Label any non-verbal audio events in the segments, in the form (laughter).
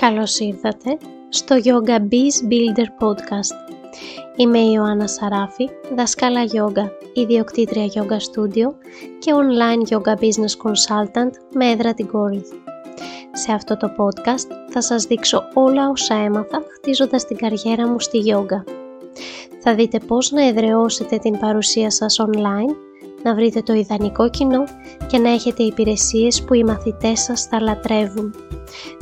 Καλώς ήρθατε στο Yoga Biz Builder Podcast. Είμαι η Ιωάννα Σαράφη, δασκάλα yoga, ιδιοκτήτρια yoga studio και online yoga business consultant με έδρα την Κόρινθ. Σε αυτό το podcast θα σας δείξω όλα όσα έμαθα χτίζοντας την καριέρα μου στη yoga. Θα δείτε πώς να εδραιώσετε την παρουσία σας online, να βρείτε το ιδανικό κοινό και να έχετε υπηρεσίες που οι μαθητές σας θα λατρεύουν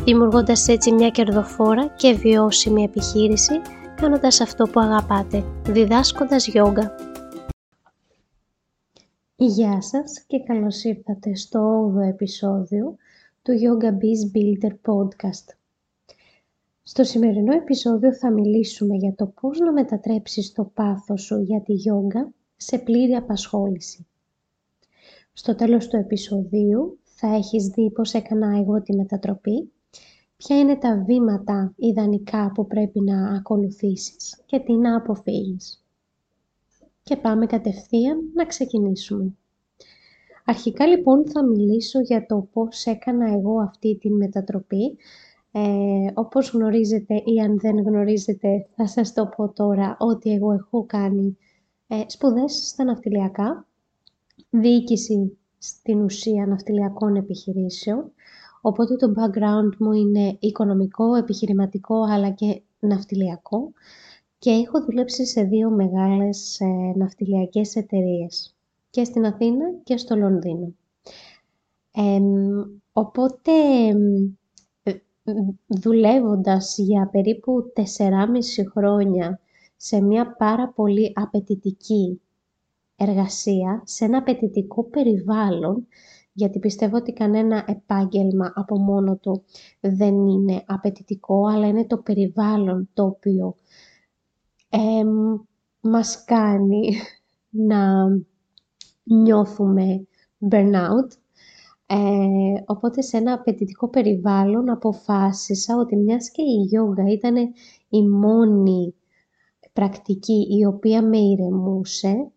δημιουργώντας έτσι μια κερδοφόρα και βιώσιμη επιχείρηση, κάνοντας αυτό που αγαπάτε, διδάσκοντας γιόγκα. Γεια σας και καλώς ήρθατε στο 8ο επεισόδιο του Yoga Biz Builder Podcast. Στο σημερινό επεισόδιο θα μιλήσουμε για το πώς να μετατρέψεις το πάθος σου για τη γιόγκα σε πλήρη απασχόληση. Στο τέλος του επεισοδίου θα έχεις δει πώς έκανα εγώ τη μετατροπή, ποια είναι τα βήματα ιδανικά που πρέπει να ακολουθήσεις και τι να αποφύγεις. Και πάμε κατευθείαν να ξεκινήσουμε. Αρχικά λοιπόν θα μιλήσω για το πώς έκανα εγώ αυτή τη μετατροπή. Ε, όπως γνωρίζετε ή αν δεν γνωρίζετε θα σας το πω τώρα ότι εγώ έχω κάνει ε, σπουδές στα ναυτιλιακά, διοίκηση στην ουσία ναυτιλιακών επιχειρήσεων. Οπότε το background μου είναι οικονομικό, επιχειρηματικό αλλά και ναυτιλιακό και έχω δουλέψει σε δύο μεγάλες ε, ναυτιλιακές εταιρείες και στην Αθήνα και στο Λονδίνο. οπότε ε, δουλεύοντας για περίπου 4,5 χρόνια σε μια πάρα πολύ απαιτητική εργασία σε ένα απαιτητικό περιβάλλον, γιατί πιστεύω ότι κανένα επάγγελμα από μόνο του δεν είναι απαιτητικό, αλλά είναι το περιβάλλον το οποίο ε, μας κάνει (laughs) να νιώθουμε burnout. Ε, οπότε σε ένα απαιτητικό περιβάλλον αποφάσισα ότι μιας και η γιόγκα ήταν η μόνη πρακτική η οποία με ηρεμούσε,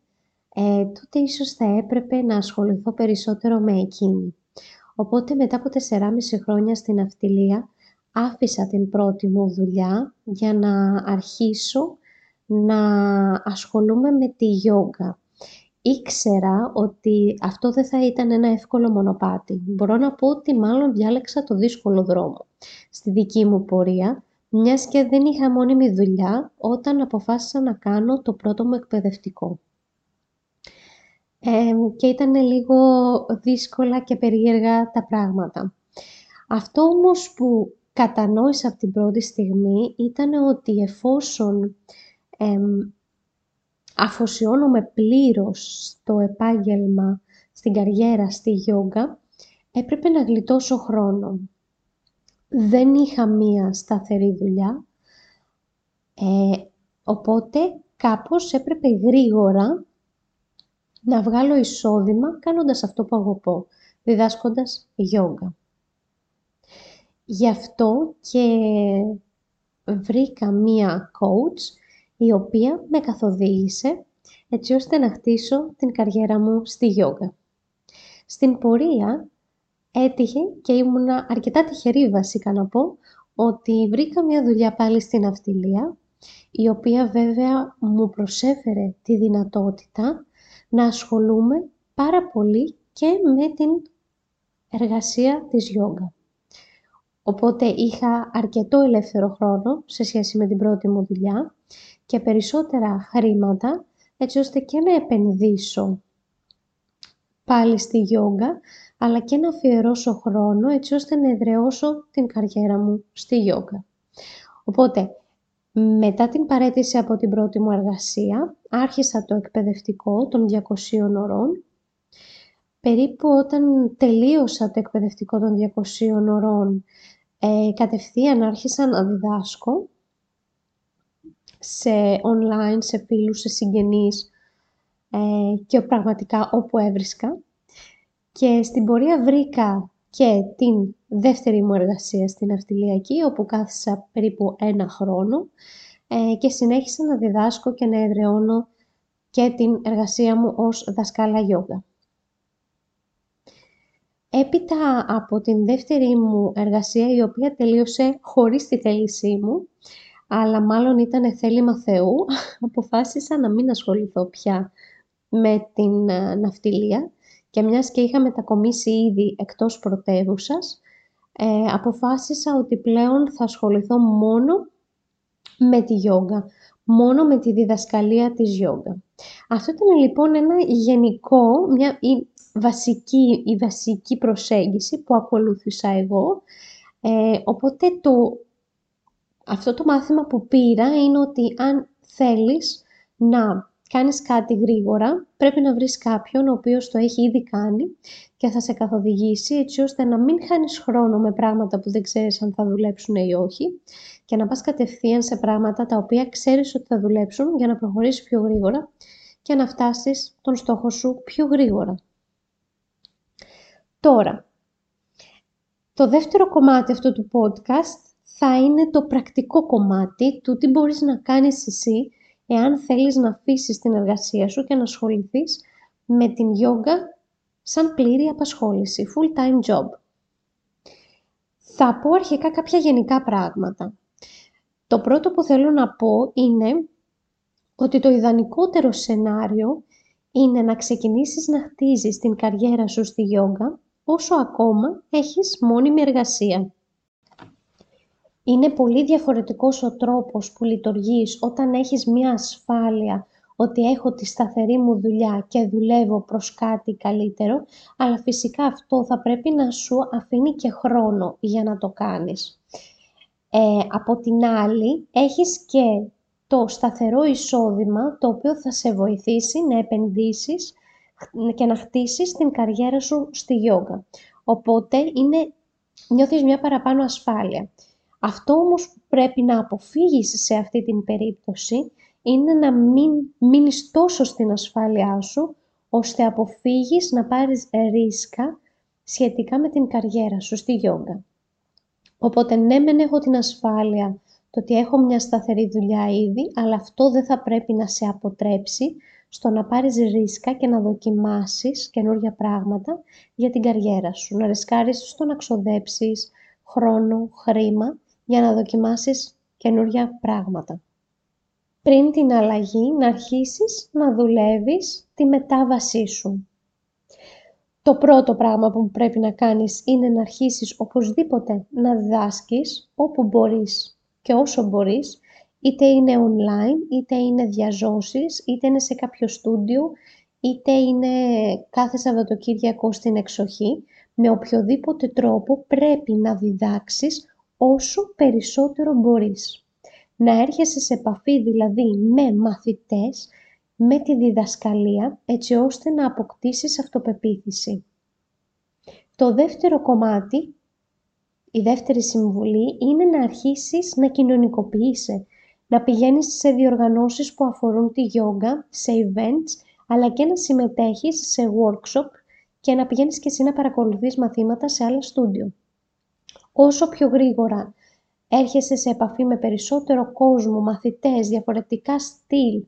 ε, τότε ίσως θα έπρεπε να ασχοληθώ περισσότερο με εκείνη. Οπότε μετά από 4,5 χρόνια στην αυτιλία άφησα την πρώτη μου δουλειά για να αρχίσω να ασχολούμαι με τη γιόγκα. Ήξερα ότι αυτό δεν θα ήταν ένα εύκολο μονοπάτι. Μπορώ να πω ότι μάλλον διάλεξα το δύσκολο δρόμο στη δική μου πορεία, μιας και δεν είχα μόνιμη δουλειά όταν αποφάσισα να κάνω το πρώτο μου εκπαιδευτικό και ήταν λίγο δύσκολα και περίεργα τα πράγματα. Αυτό όμως που κατανόησα από την πρώτη στιγμή ήταν ότι εφόσον ε, αφοσιώνομαι πλήρως στο επάγγελμα, στην καριέρα, στη γιόγκα, έπρεπε να γλιτώσω χρόνο. Δεν είχα μία σταθερή δουλειά, ε, οπότε κάπως έπρεπε γρήγορα να βγάλω εισόδημα κάνοντας αυτό που αγαπώ, διδάσκοντας γιόγκα. Γι' αυτό και βρήκα μία coach η οποία με καθοδήγησε έτσι ώστε να χτίσω την καριέρα μου στη γιόγκα. Στην πορεία έτυχε και ήμουνα αρκετά τυχερή βασικά να πω ότι βρήκα μια δουλειά πάλι στην αυτιλία η οποία βέβαια μου προσέφερε τη δυνατότητα να ασχολούμαι πάρα πολύ και με την εργασία της γιόγκα. Οπότε είχα αρκετό ελεύθερο χρόνο σε σχέση με την πρώτη μου δουλειά και περισσότερα χρήματα έτσι ώστε και να επενδύσω πάλι στη γιόγκα αλλά και να αφιερώσω χρόνο έτσι ώστε να εδραιώσω την καριέρα μου στη γιόγκα. Οπότε μετά την παρέτηση από την πρώτη μου εργασία, άρχισα το εκπαιδευτικό των 200 ωρών. Περίπου όταν τελείωσα το εκπαιδευτικό των 200 ωρών, ε, κατευθείαν άρχισα να διδάσκω σε online, σε φίλους, σε συγγενείς ε, και πραγματικά όπου έβρισκα. Και στην πορεία βρήκα και την δεύτερη μου εργασία στην αυτιλιακή, όπου κάθισα περίπου ένα χρόνο ε, και συνέχισα να διδάσκω και να εδραιώνω και την εργασία μου ως δασκάλα γιόγκα. Έπειτα από την δεύτερη μου εργασία, η οποία τελείωσε χωρίς τη θέλησή μου, αλλά μάλλον ήταν θέλημα Θεού, (laughs) αποφάσισα να μην ασχοληθώ πια με την ε, ναυτιλία και μιας και είχα μετακομίσει ήδη εκτός πρωτεύουσας, ε, αποφάσισα ότι πλέον θα ασχοληθώ μόνο με τη γιόγκα, μόνο με τη διδασκαλία της γιόγκα. Αυτό ήταν λοιπόν ένα γενικό, μια, η, βασική, η βασική προσέγγιση που ακολούθησα εγώ. Ε, οπότε το, αυτό το μάθημα που πήρα είναι ότι αν θέλεις να κάνεις κάτι γρήγορα, πρέπει να βρεις κάποιον ο οποίος το έχει ήδη κάνει και θα σε καθοδηγήσει έτσι ώστε να μην χάνεις χρόνο με πράγματα που δεν ξέρεις αν θα δουλέψουν ή όχι και να πας κατευθείαν σε πράγματα τα οποία ξέρεις ότι θα δουλέψουν για να προχωρήσεις πιο γρήγορα και να φτάσεις τον στόχο σου πιο γρήγορα. Τώρα, το δεύτερο κομμάτι αυτού του podcast θα είναι το πρακτικό κομμάτι του τι μπορείς να κάνεις εσύ εάν θέλεις να αφήσεις την εργασία σου και να ασχοληθείς με την γιόγκα σαν πλήρη απασχόληση, full-time job. Θα πω αρχικά κάποια γενικά πράγματα. Το πρώτο που θέλω να πω είναι ότι το ιδανικότερο σενάριο είναι να ξεκινήσεις να χτίζεις την καριέρα σου στη γιόγκα όσο ακόμα έχεις μόνιμη εργασία. Είναι πολύ διαφορετικός ο τρόπος που λειτουργείς όταν έχεις μία ασφάλεια ότι έχω τη σταθερή μου δουλειά και δουλεύω προς κάτι καλύτερο, αλλά φυσικά αυτό θα πρέπει να σου αφήνει και χρόνο για να το κάνεις. Ε, από την άλλη, έχεις και το σταθερό εισόδημα, το οποίο θα σε βοηθήσει να επενδύσεις και να χτίσεις την καριέρα σου στη γιόγκα. Οπότε είναι, νιώθεις μια παραπάνω ασφάλεια. Αυτό όμως που πρέπει να αποφύγεις σε αυτή την περίπτωση είναι να μην μείνεις τόσο στην ασφάλειά σου, ώστε αποφύγεις να πάρεις ρίσκα σχετικά με την καριέρα σου στη γιόγκα. Οπότε ναι μεν έχω την ασφάλεια το ότι έχω μια σταθερή δουλειά ήδη, αλλά αυτό δεν θα πρέπει να σε αποτρέψει στο να πάρεις ρίσκα και να δοκιμάσεις καινούργια πράγματα για την καριέρα σου. Να ρισκάρεις στο να ξοδέψεις χρόνο, χρήμα για να δοκιμάσεις καινούργια πράγματα. Πριν την αλλαγή να αρχίσεις να δουλεύεις τη μετάβασή σου. Το πρώτο πράγμα που πρέπει να κάνεις είναι να αρχίσεις οπωσδήποτε να διδάσκεις όπου μπορείς και όσο μπορείς, είτε είναι online, είτε είναι διαζώσεις, είτε είναι σε κάποιο στούντιο, είτε είναι κάθε Σαββατοκύριακο στην εξοχή, με οποιοδήποτε τρόπο πρέπει να διδάξεις όσο περισσότερο μπορείς. Να έρχεσαι σε επαφή δηλαδή με μαθητές, με τη διδασκαλία, έτσι ώστε να αποκτήσεις αυτοπεποίθηση. Το δεύτερο κομμάτι, η δεύτερη συμβουλή, είναι να αρχίσεις να κοινωνικοποιείσαι, να πηγαίνεις σε διοργανώσεις που αφορούν τη γιόγκα, σε events, αλλά και να συμμετέχεις σε workshop και να πηγαίνεις και εσύ να παρακολουθείς μαθήματα σε άλλα στούντιο. Όσο πιο γρήγορα έρχεσαι σε επαφή με περισσότερο κόσμο, μαθητές, διαφορετικά στυλ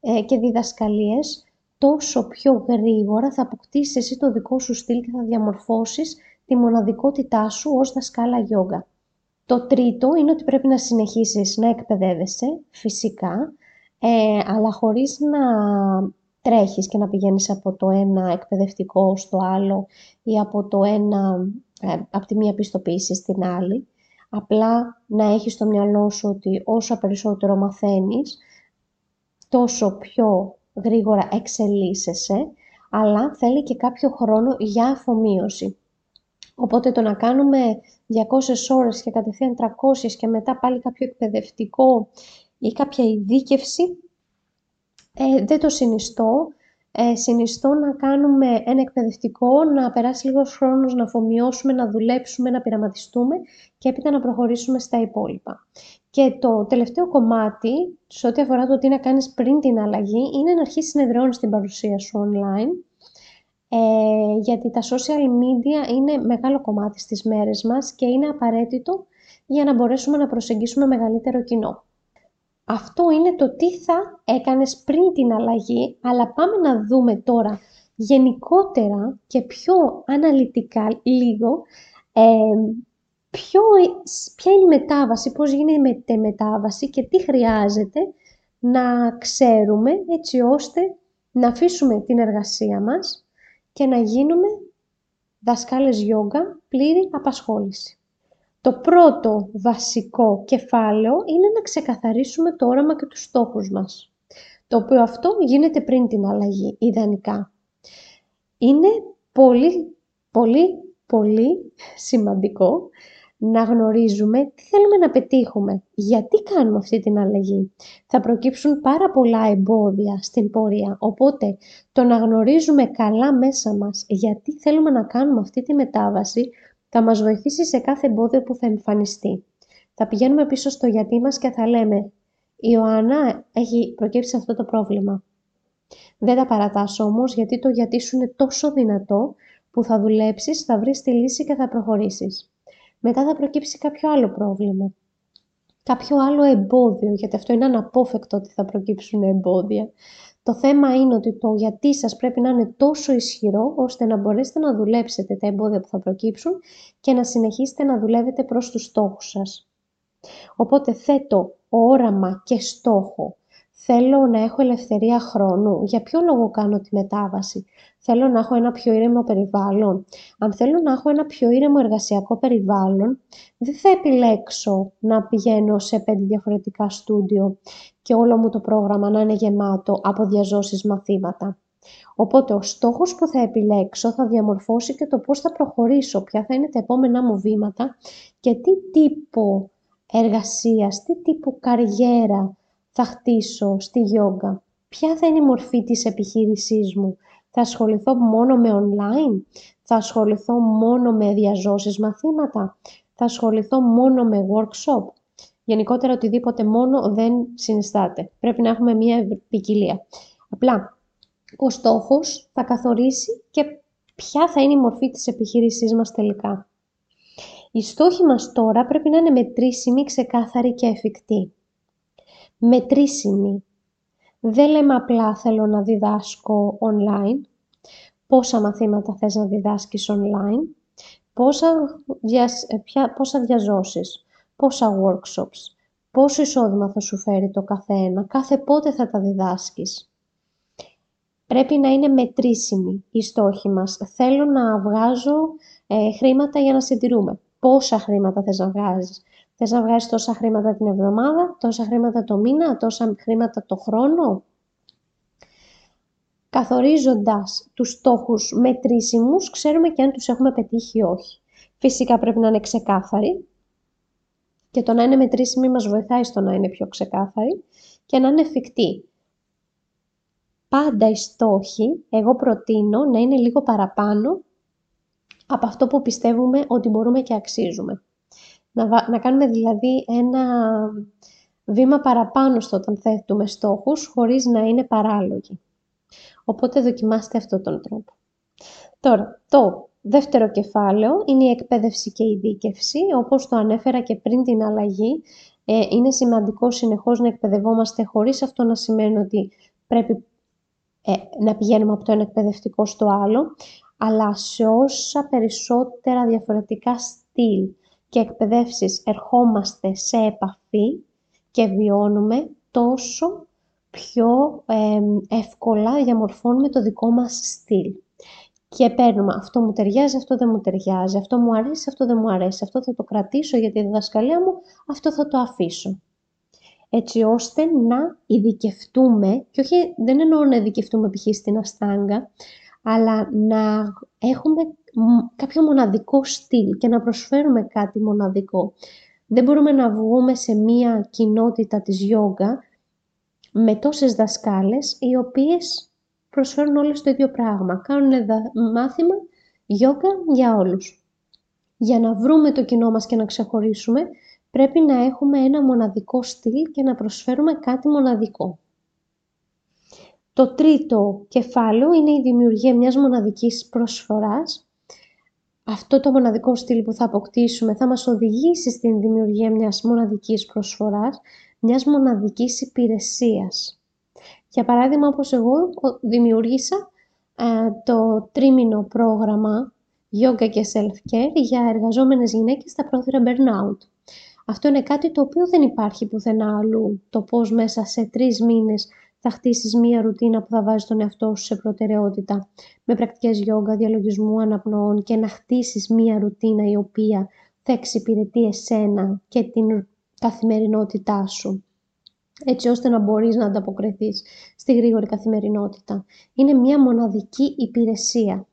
ε, και διδασκαλίες, τόσο πιο γρήγορα θα αποκτήσεις εσύ το δικό σου στυλ και θα διαμορφώσεις τη μοναδικότητά σου ως δασκάλα γιόγκα. Το τρίτο είναι ότι πρέπει να συνεχίσεις να εκπαιδεύεσαι, φυσικά, ε, αλλά χωρίς να τρέχεις και να πηγαίνεις από το ένα εκπαιδευτικό στο άλλο ή από, το ένα, ε, από τη μία πιστοποίηση στην άλλη. Απλά να έχεις στο μυαλό σου ότι όσο περισσότερο μαθαίνεις, τόσο πιο γρήγορα εξελίσσεσαι, αλλά θέλει και κάποιο χρόνο για αφομοίωση. Οπότε το να κάνουμε 200 ώρες και κατευθείαν 300 και μετά πάλι κάποιο εκπαιδευτικό ή κάποια ειδίκευση, ε, δεν το συνιστώ. Ε, συνιστώ να κάνουμε ένα εκπαιδευτικό, να περάσει λίγος χρόνος, να αφομοιώσουμε, να δουλέψουμε, να πειραματιστούμε και έπειτα να προχωρήσουμε στα υπόλοιπα. Και το τελευταίο κομμάτι, σε ό,τι αφορά το τι να κάνεις πριν την αλλαγή, είναι να αρχίσεις να εδραιώνεις την παρουσία σου online, ε, γιατί τα social media είναι μεγάλο κομμάτι στις μέρες μας και είναι απαραίτητο για να μπορέσουμε να προσεγγίσουμε μεγαλύτερο κοινό. Αυτό είναι το τι θα έκανες πριν την αλλαγή, αλλά πάμε να δούμε τώρα γενικότερα και πιο αναλυτικά λίγο ε, ποιο, ποια είναι η μετάβαση, πώς γίνεται η μετάβαση και τι χρειάζεται να ξέρουμε έτσι ώστε να αφήσουμε την εργασία μας και να γίνουμε δασκάλες γιόγκα πλήρη απασχόληση. Το πρώτο βασικό κεφάλαιο είναι να ξεκαθαρίσουμε το όραμα και τους στόχους μας. Το οποίο αυτό γίνεται πριν την αλλαγή, ιδανικά. Είναι πολύ, πολύ, πολύ σημαντικό να γνωρίζουμε τι θέλουμε να πετύχουμε, γιατί κάνουμε αυτή την αλλαγή. Θα προκύψουν πάρα πολλά εμπόδια στην πορεία, οπότε το να γνωρίζουμε καλά μέσα μας γιατί θέλουμε να κάνουμε αυτή τη μετάβαση θα μας βοηθήσει σε κάθε εμπόδιο που θα εμφανιστεί. Θα πηγαίνουμε πίσω στο γιατί μας και θα λέμε «Η Ιωάννα έχει προκύψει αυτό το πρόβλημα». Δεν τα παρατάσω όμως γιατί το γιατί σου είναι τόσο δυνατό που θα δουλέψεις, θα βρεις τη λύση και θα προχωρήσεις μετά θα προκύψει κάποιο άλλο πρόβλημα. Κάποιο άλλο εμπόδιο, γιατί αυτό είναι αναπόφευκτο ότι θα προκύψουν εμπόδια. Το θέμα είναι ότι το γιατί σας πρέπει να είναι τόσο ισχυρό, ώστε να μπορέσετε να δουλέψετε τα εμπόδια που θα προκύψουν και να συνεχίσετε να δουλεύετε προς τους στόχους σας. Οπότε θέτω όραμα και στόχο. Θέλω να έχω ελευθερία χρόνου. Για ποιο λόγο κάνω τη μετάβαση; Θέλω να έχω ένα πιο ήρεμο περιβάλλον. Αν θέλω να έχω ένα πιο ήρεμο εργασιακό περιβάλλον, δεν θα επιλέξω να πηγαίνω σε πέντε διαφορετικά στούντιο και όλο μου το πρόγραμμα να είναι γεμάτο από διαζώσεις μαθήματα. Οπότε ο στόχος που θα επιλέξω θα διαμορφώσει και το πώς θα προχωρήσω, ποια θα είναι τα επόμενά μου βήματα και τι τύπο εργασίας, τι τύπο καριέρα θα χτίσω στη γιόγκα. Ποια θα είναι η μορφή της επιχείρησής μου, θα ασχοληθώ μόνο με online, θα ασχοληθώ μόνο με διαζώσεις μαθήματα, θα ασχοληθώ μόνο με workshop; Γενικότερα οτιδήποτε μόνο δεν συνιστάται. Πρέπει να έχουμε μία ποικιλία. Απλά, ο στόχος θα καθορίσει και ποια θα είναι η μορφή της επιχείρησής μας τελικά. Οι στόχοι μας τώρα πρέπει να είναι μετρήσιμοι, ξεκάθαροι και εφικτοί. Μετρήσιμοι δεν λέμε απλά θέλω να διδάσκω online, πόσα μαθήματα θες να διδάσκεις online, πόσα, ποια, πόσα διαζώσεις, πόσα workshops, πόσο εισόδημα θα σου φέρει το καθένα, κάθε πότε θα τα διδάσκεις. Πρέπει να είναι μετρήσιμοι οι στόχοι μας. Θέλω να βγάζω ε, χρήματα για να συντηρούμε. Πόσα χρήματα θες να βγάζεις. Θες να βγάζεις τόσα χρήματα την εβδομάδα, τόσα χρήματα το μήνα, τόσα χρήματα το χρόνο; Καθορίζοντας τους στόχους μετρήσιμους, ξέρουμε και αν τους έχουμε πετύχει ή όχι. Φυσικά πρέπει να είναι ξεκάθαροι και το να είναι μετρήσιμοι μας βοηθάει στο να είναι πιο ξεκάθαροι και να είναι εφικτοί. Πάντα οι στόχοι, εγώ προτείνω να είναι λίγο παραπάνω από αυτό που πιστεύουμε ότι μπορούμε και αξίζουμε. Να, να κάνουμε δηλαδή ένα βήμα παραπάνω στο όταν θέτουμε στόχους, χωρίς να είναι παράλογοι. Οπότε δοκιμάστε αυτόν τον τρόπο. Τώρα, το δεύτερο κεφάλαιο είναι η εκπαίδευση και η δίκευση. Όπως το ανέφερα και πριν την αλλαγή, ε, είναι σημαντικό συνεχώς να εκπαιδευόμαστε χωρίς αυτό να σημαίνει ότι πρέπει ε, να πηγαίνουμε από το ένα εκπαιδευτικό στο άλλο, αλλά σε όσα περισσότερα διαφορετικά στυλ και εκπαιδεύσεις ερχόμαστε σε επαφή και βιώνουμε, τόσο πιο εύκολα διαμορφώνουμε το δικό μας στυλ. Και παίρνουμε αυτό μου ταιριάζει, αυτό δεν μου ταιριάζει, αυτό μου αρέσει, αυτό δεν μου αρέσει, αυτό θα το κρατήσω για τη διδασκαλία μου, αυτό θα το αφήσω. Έτσι ώστε να ειδικευτούμε, και όχι δεν εννοώ να ειδικευτούμε π.χ. στην αστάγκα, αλλά να έχουμε κάποιο μοναδικό στυλ και να προσφέρουμε κάτι μοναδικό. Δεν μπορούμε να βγούμε σε μία κοινότητα της γιόγκα με τόσες δασκάλες οι οποίες προσφέρουν όλες το ίδιο πράγμα. Κάνουν μάθημα γιόγκα για όλους. Για να βρούμε το κοινό μας και να ξεχωρίσουμε, πρέπει να έχουμε ένα μοναδικό στυλ και να προσφέρουμε κάτι μοναδικό. Το τρίτο κεφάλαιο είναι η δημιουργία μιας μοναδικής προσφοράς. Αυτό το μοναδικό στυλ που θα αποκτήσουμε θα μας οδηγήσει στην δημιουργία μιας μοναδικής προσφοράς, μιας μοναδικής υπηρεσίας. Για παράδειγμα, όπως εγώ δημιούργησα το τρίμηνο πρόγραμμα Yoga και Self-Care για εργαζόμενες γυναίκες στα πρόθυρα Burnout. Αυτό είναι κάτι το οποίο δεν υπάρχει πουθενά αλλού. Το πώς μέσα σε τρεις μήνες θα χτίσεις μία ρουτίνα που θα βάζεις τον εαυτό σου σε προτεραιότητα με πρακτικές γιόγκα, διαλογισμού, αναπνοών και να χτίσεις μία ρουτίνα η οποία θα εξυπηρετεί εσένα και την καθημερινότητά σου έτσι ώστε να μπορείς να ανταποκριθείς στη γρήγορη καθημερινότητα. Είναι μία μοναδική υπηρεσία.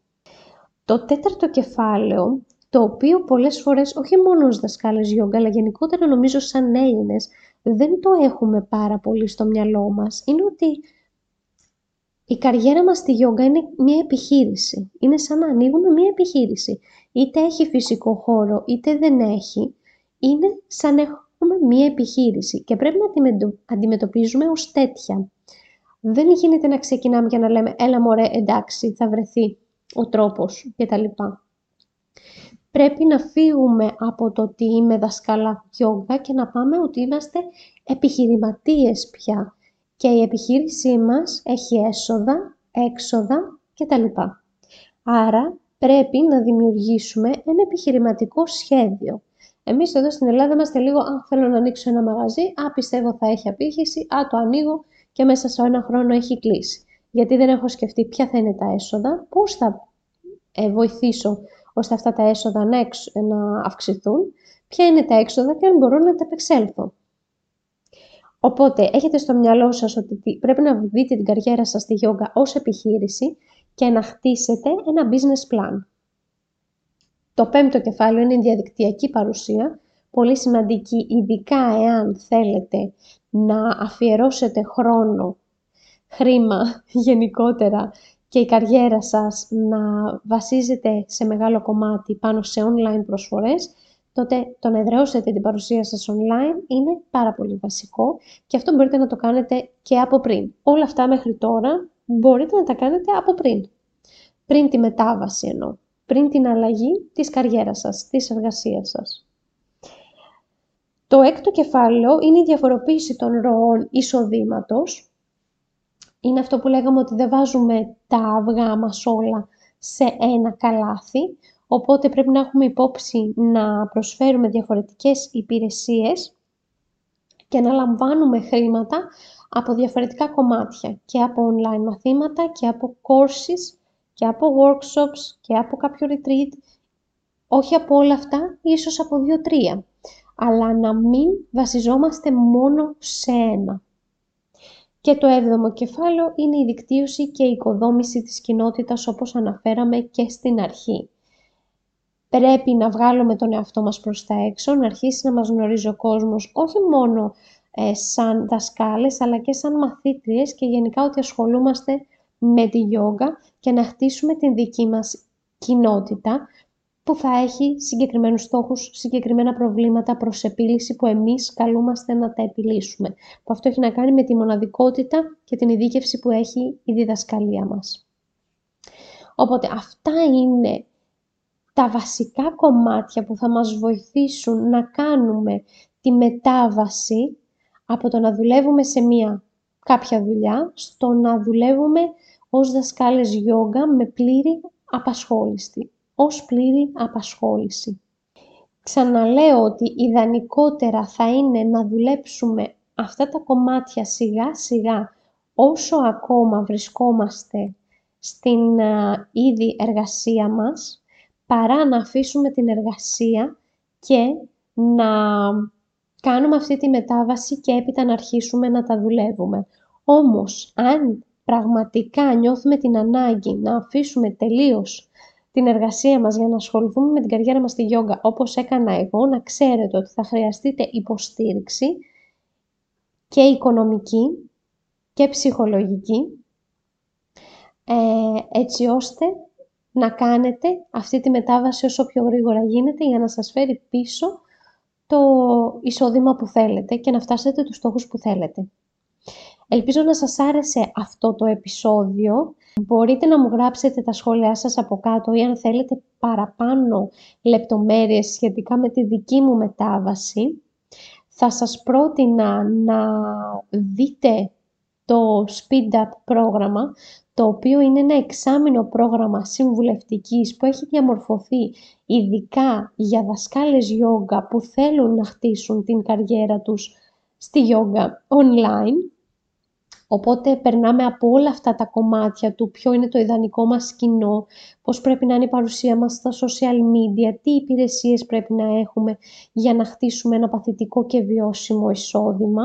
Το τέταρτο κεφάλαιο, το οποίο πολλές φορές, όχι μόνο ως δασκάλες γιόγκα, αλλά γενικότερα νομίζω σαν Έλληνες, δεν το έχουμε πάρα πολύ στο μυαλό μας, είναι ότι η καριέρα μας στη γιόγκα είναι μια επιχείρηση. Είναι σαν να ανοίγουμε μια επιχείρηση. Είτε έχει φυσικό χώρο, είτε δεν έχει. Είναι σαν να έχουμε μια επιχείρηση και πρέπει να την αντιμετωπίζουμε ως τέτοια. Δεν γίνεται να ξεκινάμε και να λέμε «έλα μωρέ, εντάξει, θα βρεθεί ο τρόπος» κτλ. Πρέπει να φύγουμε από το ότι είμαι δασκάλα γιόγκα και να πάμε ότι είμαστε επιχειρηματίες πια και η επιχείρησή μας έχει έσοδα, έξοδα κτλ. Άρα πρέπει να δημιουργήσουμε ένα επιχειρηματικό σχέδιο. Εμείς εδώ στην Ελλάδα είμαστε λίγο, α, θέλω να ανοίξω ένα μαγαζί, α, πιστεύω θα έχει απήχηση, α, το ανοίγω και μέσα σε ένα χρόνο έχει κλείσει. Γιατί δεν έχω σκεφτεί ποια θα είναι τα έσοδα, πώς θα ε, βοηθήσω ώστε αυτά τα έσοδα να, να αυξηθούν, ποια είναι τα έξοδα και αν μπορώ να τα επεξέλθω. Οπότε, έχετε στο μυαλό σας ότι πρέπει να δείτε την καριέρα σας στη γιόγκα ως επιχείρηση και να χτίσετε ένα business plan. Το πέμπτο κεφάλαιο είναι η διαδικτυακή παρουσία, πολύ σημαντική, ειδικά εάν θέλετε να αφιερώσετε χρόνο, χρήμα γενικότερα και η καριέρα σας να βασίζεται σε μεγάλο κομμάτι πάνω σε online προσφορές, τότε το να εδραιώσετε την παρουσία σας online είναι πάρα πολύ βασικό και αυτό μπορείτε να το κάνετε και από πριν. Όλα αυτά μέχρι τώρα μπορείτε να τα κάνετε από πριν. Πριν τη μετάβαση εννοώ πριν την αλλαγή της καριέρας σας, της εργασίας σας. Το έκτο κεφάλαιο είναι η διαφοροποίηση των ροών εισοδήματος. Είναι αυτό που λέγαμε ότι δεν βάζουμε τα αυγά μας όλα σε ένα καλάθι, οπότε πρέπει να έχουμε υπόψη να προσφέρουμε διαφορετικές υπηρεσίες και να λαμβάνουμε χρήματα από διαφορετικά κομμάτια και από online μαθήματα και από courses και από workshops και από κάποιο retreat, όχι από όλα αυτά, ίσως από δύο-τρία, αλλά να μην βασιζόμαστε μόνο σε ένα. Και το έβδομο κεφάλαιο είναι η δικτύωση και η οικοδόμηση της κοινότητας όπως αναφέραμε και στην αρχή. Πρέπει να βγάλουμε τον εαυτό μας προς τα έξω, να αρχίσει να μας γνωρίζει ο κόσμος όχι μόνο ε, σαν δασκάλες αλλά και σαν μαθήτριες και γενικά ότι ασχολούμαστε με τη γιόγκα και να χτίσουμε την δική μας κοινότητα που θα έχει συγκεκριμένους στόχους, συγκεκριμένα προβλήματα προς επίλυση που εμείς καλούμαστε να τα επιλύσουμε. Που αυτό έχει να κάνει με τη μοναδικότητα και την ειδίκευση που έχει η διδασκαλία μας. Οπότε αυτά είναι τα βασικά κομμάτια που θα μας βοηθήσουν να κάνουμε τη μετάβαση από το να δουλεύουμε σε μία κάποια δουλειά στο να δουλεύουμε ως δασκάλες γιόγκα με πλήρη απασχόληση. Ως πλήρη απασχόληση. Ξαναλέω ότι ιδανικότερα θα είναι να δουλέψουμε αυτά τα κομμάτια σιγά σιγά όσο ακόμα βρισκόμαστε στην ήδη εργασία μας, παρά να αφήσουμε την εργασία και να κάνουμε αυτή τη μετάβαση και έπειτα να αρχίσουμε να τα δουλεύουμε. Όμως, αν πραγματικά νιώθουμε την ανάγκη να αφήσουμε τελείως την εργασία μας για να ασχοληθούμε με την καριέρα μας στη γιόγκα όπως έκανα εγώ, να ξέρετε ότι θα χρειαστείτε υποστήριξη και οικονομική και ψυχολογική, ε, έτσι ώστε να κάνετε αυτή τη μετάβαση όσο πιο γρήγορα γίνεται για να σας φέρει πίσω το εισόδημα που θέλετε και να φτάσετε τους στόχους που θέλετε. Ελπίζω να σας άρεσε αυτό το επεισόδιο. Μπορείτε να μου γράψετε τα σχόλιά σας από κάτω ή αν θέλετε παραπάνω λεπτομέρειες σχετικά με τη δική μου μετάβαση. Θα σας πρότεινα να δείτε το Speed Up πρόγραμμα, το οποίο είναι ένα εξάμεινο πρόγραμμα συμβουλευτικής που έχει διαμορφωθεί ειδικά για δασκάλες γιόγκα που θέλουν να χτίσουν την καριέρα τους στη γιόγκα online Οπότε περνάμε από όλα αυτά τα κομμάτια του ποιο είναι το ιδανικό μας κοινό, πώς πρέπει να είναι η παρουσία μας στα social media, τι υπηρεσίες πρέπει να έχουμε για να χτίσουμε ένα παθητικό και βιώσιμο εισόδημα.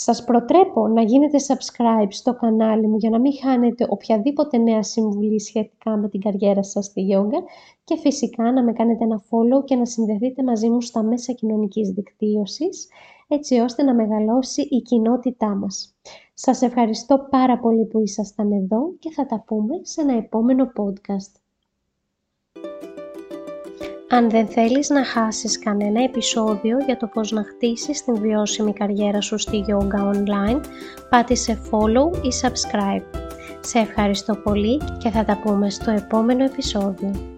Σας προτρέπω να γίνετε subscribe στο κανάλι μου για να μην χάνετε οποιαδήποτε νέα συμβουλή σχετικά με την καριέρα σας στη γιόγκα και φυσικά να με κάνετε ένα follow και να συνδεθείτε μαζί μου στα μέσα κοινωνικής δικτύωσης έτσι ώστε να μεγαλώσει η κοινότητά μας. Σας ευχαριστώ πάρα πολύ που ήσασταν εδώ και θα τα πούμε σε ένα επόμενο podcast. Αν δεν θέλεις να χάσεις κανένα επεισόδιο για το πώς να χτίσεις την βιώσιμη καριέρα σου στη Yoga Online, πάτησε follow ή subscribe. Σε ευχαριστώ πολύ και θα τα πούμε στο επόμενο επεισόδιο.